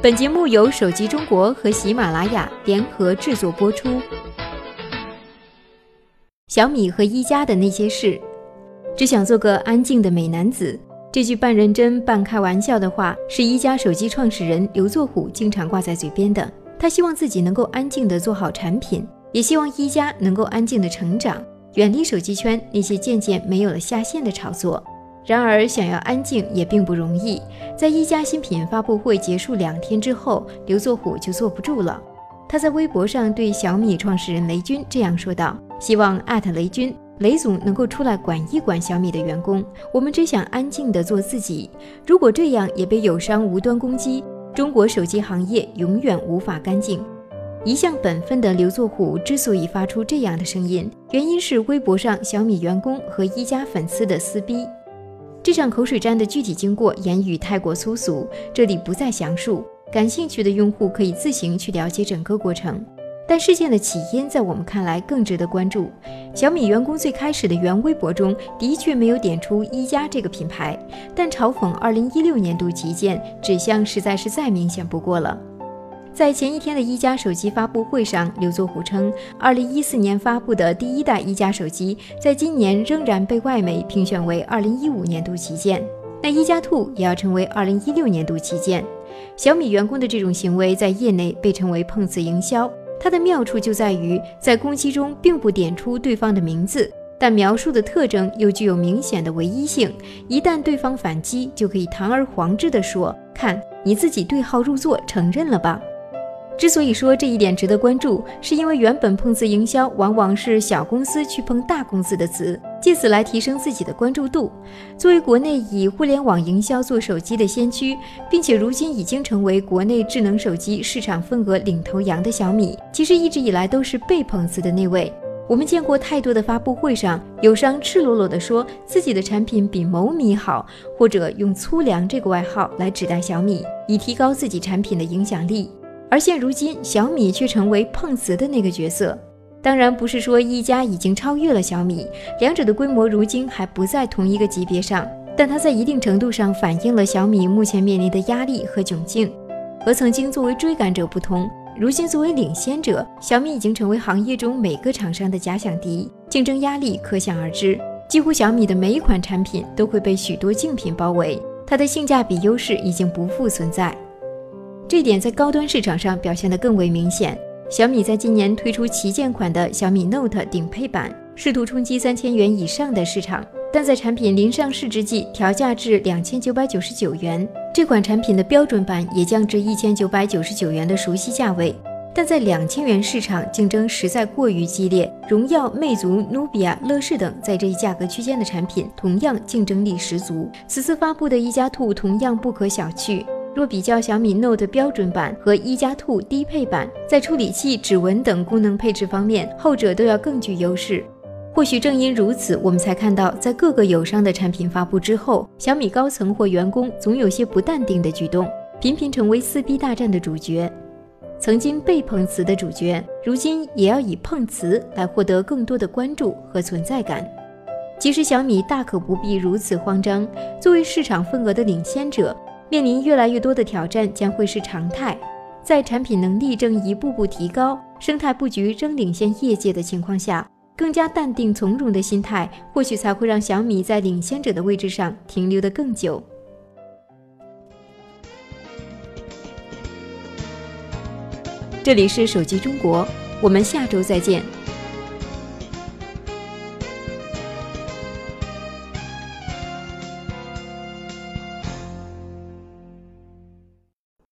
本节目由手机中国和喜马拉雅联合制作播出。小米和一加的那些事，只想做个安静的美男子。这句半认真半开玩笑的话，是一加手机创始人刘作虎经常挂在嘴边的。他希望自己能够安静地做好产品，也希望一加能够安静地成长，远离手机圈那些渐渐没有了下限的炒作。然而，想要安静也并不容易。在一加新品发布会结束两天之后，刘作虎就坐不住了。他在微博上对小米创始人雷军这样说道：“希望艾特雷军，雷总能够出来管一管小米的员工。我们只想安静地做自己。如果这样也被友商无端攻击，中国手机行业永远无法干净。”一向本分的刘作虎之所以发出这样的声音，原因是微博上小米员工和一加粉丝的撕逼。这场口水战的具体经过，言语太过粗俗，这里不再详述。感兴趣的用户可以自行去了解整个过程。但事件的起因，在我们看来更值得关注。小米员工最开始的原微博中的确没有点出一加这个品牌，但嘲讽2016年度旗舰指向实在是再明显不过了。在前一天的一加手机发布会上，刘作虎称，2014年发布的第一代一加手机，在今年仍然被外媒评选为2015年度旗舰。那一加 Two 也要成为2016年度旗舰。小米员工的这种行为，在业内被称为碰瓷营销。它的妙处就在于，在攻击中并不点出对方的名字，但描述的特征又具有明显的唯一性。一旦对方反击，就可以堂而皇之地说：“看你自己对号入座，承认了吧。”之所以说这一点值得关注，是因为原本碰瓷营销往往是小公司去碰大公司的瓷，借此来提升自己的关注度。作为国内以互联网营销做手机的先驱，并且如今已经成为国内智能手机市场份额领头羊的小米，其实一直以来都是被碰瓷的那位。我们见过太多的发布会上，友商赤裸裸地说自己的产品比某米好，或者用“粗粮”这个外号来指代小米，以提高自己产品的影响力。而现如今，小米却成为碰瓷的那个角色。当然，不是说一加已经超越了小米，两者的规模如今还不在同一个级别上。但它在一定程度上反映了小米目前面临的压力和窘境。和曾经作为追赶者不同，如今作为领先者，小米已经成为行业中每个厂商的假想敌，竞争压力可想而知。几乎小米的每一款产品都会被许多竞品包围，它的性价比优势已经不复存在。这点在高端市场上表现得更为明显。小米在今年推出旗舰款的小米 Note 顶配版，试图冲击三千元以上的市场，但在产品临上市之际调价至两千九百九十九元。这款产品的标准版也降至一千九百九十九元的熟悉价位，但在两千元市场竞争实在过于激烈。荣耀、魅族、努比亚、乐视等在这一价格区间的产品同样竞争力十足。此次发布的一加兔同样不可小觑。若比较小米 Note 标准版和一加 Two 低配版，在处理器、指纹等功能配置方面，后者都要更具优势。或许正因如此，我们才看到在各个友商的产品发布之后，小米高层或员工总有些不淡定的举动，频频成为撕逼大战的主角。曾经被碰瓷的主角，如今也要以碰瓷来获得更多的关注和存在感。其实小米大可不必如此慌张，作为市场份额的领先者。面临越来越多的挑战将会是常态，在产品能力正一步步提高、生态布局仍领先业界的情况下，更加淡定从容的心态，或许才会让小米在领先者的位置上停留得更久。这里是手机中国，我们下周再见。